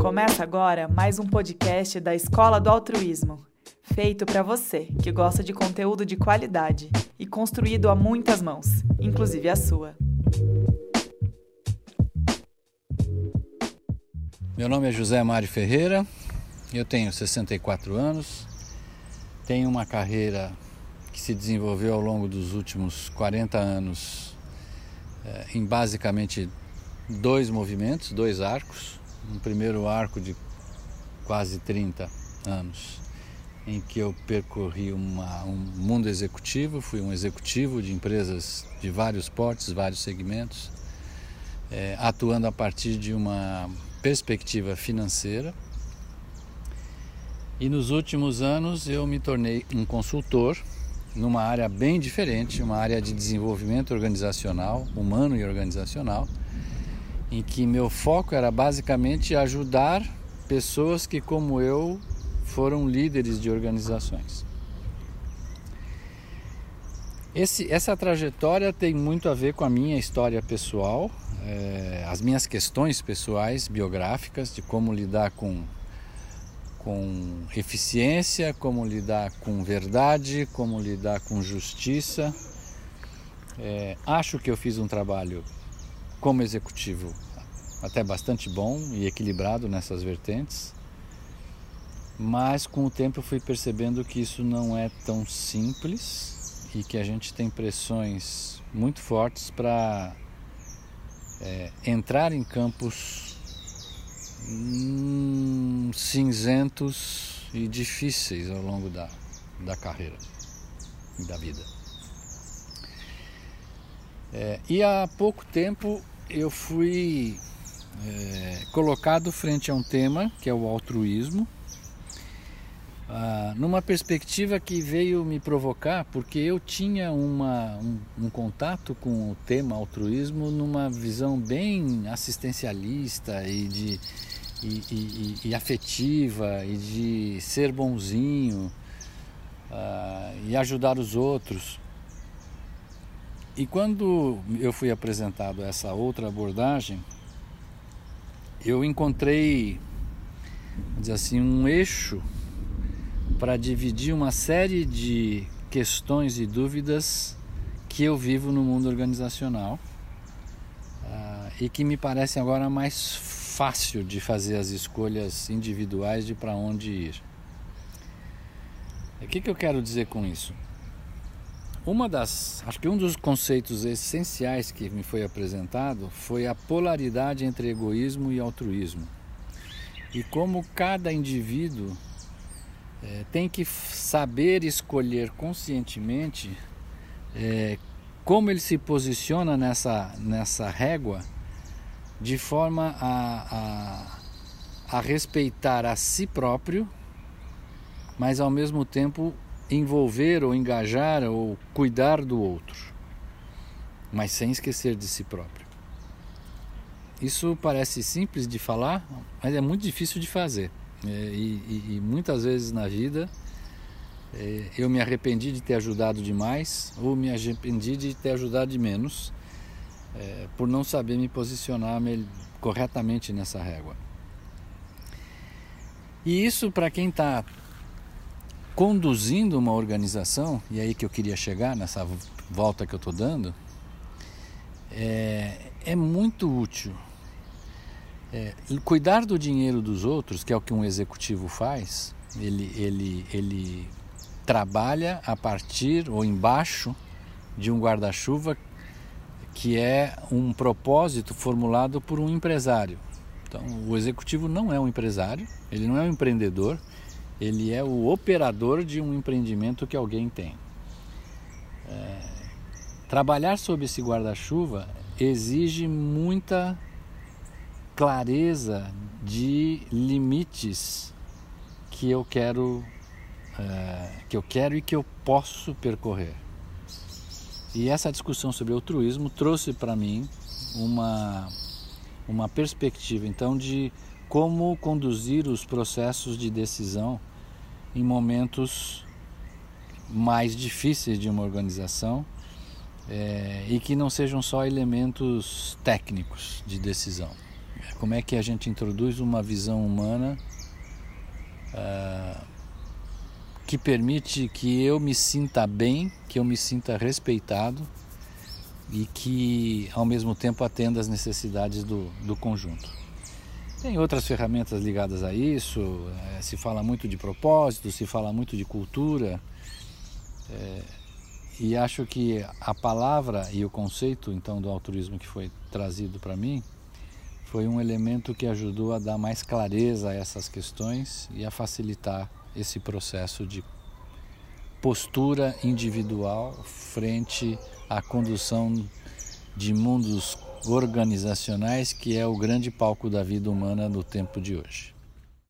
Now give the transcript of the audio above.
Começa agora mais um podcast da Escola do Altruísmo, feito para você que gosta de conteúdo de qualidade e construído a muitas mãos, inclusive a sua. Meu nome é José Mário Ferreira, eu tenho 64 anos, tenho uma carreira que se desenvolveu ao longo dos últimos 40 anos eh, em basicamente dois movimentos, dois arcos. Um primeiro arco de quase 30 anos, em que eu percorri uma, um mundo executivo, fui um executivo de empresas de vários portes, vários segmentos, é, atuando a partir de uma perspectiva financeira. E nos últimos anos eu me tornei um consultor numa área bem diferente, uma área de desenvolvimento organizacional, humano e organizacional, em que meu foco era basicamente ajudar pessoas que, como eu, foram líderes de organizações. Esse, essa trajetória tem muito a ver com a minha história pessoal, é, as minhas questões pessoais, biográficas, de como lidar com, com eficiência, como lidar com verdade, como lidar com justiça. É, acho que eu fiz um trabalho como executivo até bastante bom e equilibrado nessas vertentes. Mas com o tempo eu fui percebendo que isso não é tão simples e que a gente tem pressões muito fortes para é, entrar em campos hum, cinzentos e difíceis ao longo da, da carreira e da vida. É, e há pouco tempo eu fui é, colocado frente a um tema que é o altruísmo, ah, numa perspectiva que veio me provocar, porque eu tinha uma, um, um, contato com o tema altruísmo numa visão bem assistencialista e, de, e, e, e afetiva e de ser bonzinho ah, e ajudar os outros. E quando eu fui apresentado essa outra abordagem, eu encontrei, dizer assim, um eixo para dividir uma série de questões e dúvidas que eu vivo no mundo organizacional uh, e que me parecem agora mais fácil de fazer as escolhas individuais de para onde ir. O que, que eu quero dizer com isso? Uma das, acho que um dos conceitos essenciais que me foi apresentado foi a polaridade entre egoísmo e altruísmo. E como cada indivíduo é, tem que saber escolher conscientemente é, como ele se posiciona nessa, nessa régua de forma a, a, a respeitar a si próprio, mas ao mesmo tempo envolver ou engajar ou cuidar do outro, mas sem esquecer de si próprio. Isso parece simples de falar, mas é muito difícil de fazer. É, e, e, e, muitas vezes na vida é, eu me arrependi de ter ajudado demais ou me arrependi de ter ajudado de menos é, por não saber me posicionar corretamente nessa régua. E isso para quem está conduzindo uma organização, e aí que eu queria chegar nessa volta que eu estou dando, é, é, muito útil. É, cuidar do dinheiro dos outros, que é o que um executivo faz, ele, ele, ele trabalha a partir ou embaixo de um guarda-chuva que é um propósito formulado por um empresário. Então, o executivo não é um empresário, ele não é um empreendedor, ele é o operador de um empreendimento que alguém tem. É, trabalhar sob esse guarda-chuva exige muita clareza de limites que eu quero é, que eu quero e que eu posso percorrer. E essa discussão sobre altruísmo trouxe para mim uma uma perspectiva então de como conduzir os processos de decisão em momentos mais difíceis de uma organização é, e que não sejam só elementos técnicos de decisão, como é que a gente introduz uma visão humana uh, que permite que eu me sinta bem, que eu me sinta respeitado e que ao mesmo tempo atenda às necessidades do, do conjunto. Tem outras ferramentas ligadas a isso, é, se fala muito de propósito, se fala muito de cultura, é, e acho que a palavra e o conceito então do altruísmo que foi trazido para mim foi um elemento que ajudou a dar mais clareza a essas questões e a facilitar esse processo de postura individual frente à condução de mundos organizacionais, que é o grande palco da vida humana no tempo de hoje.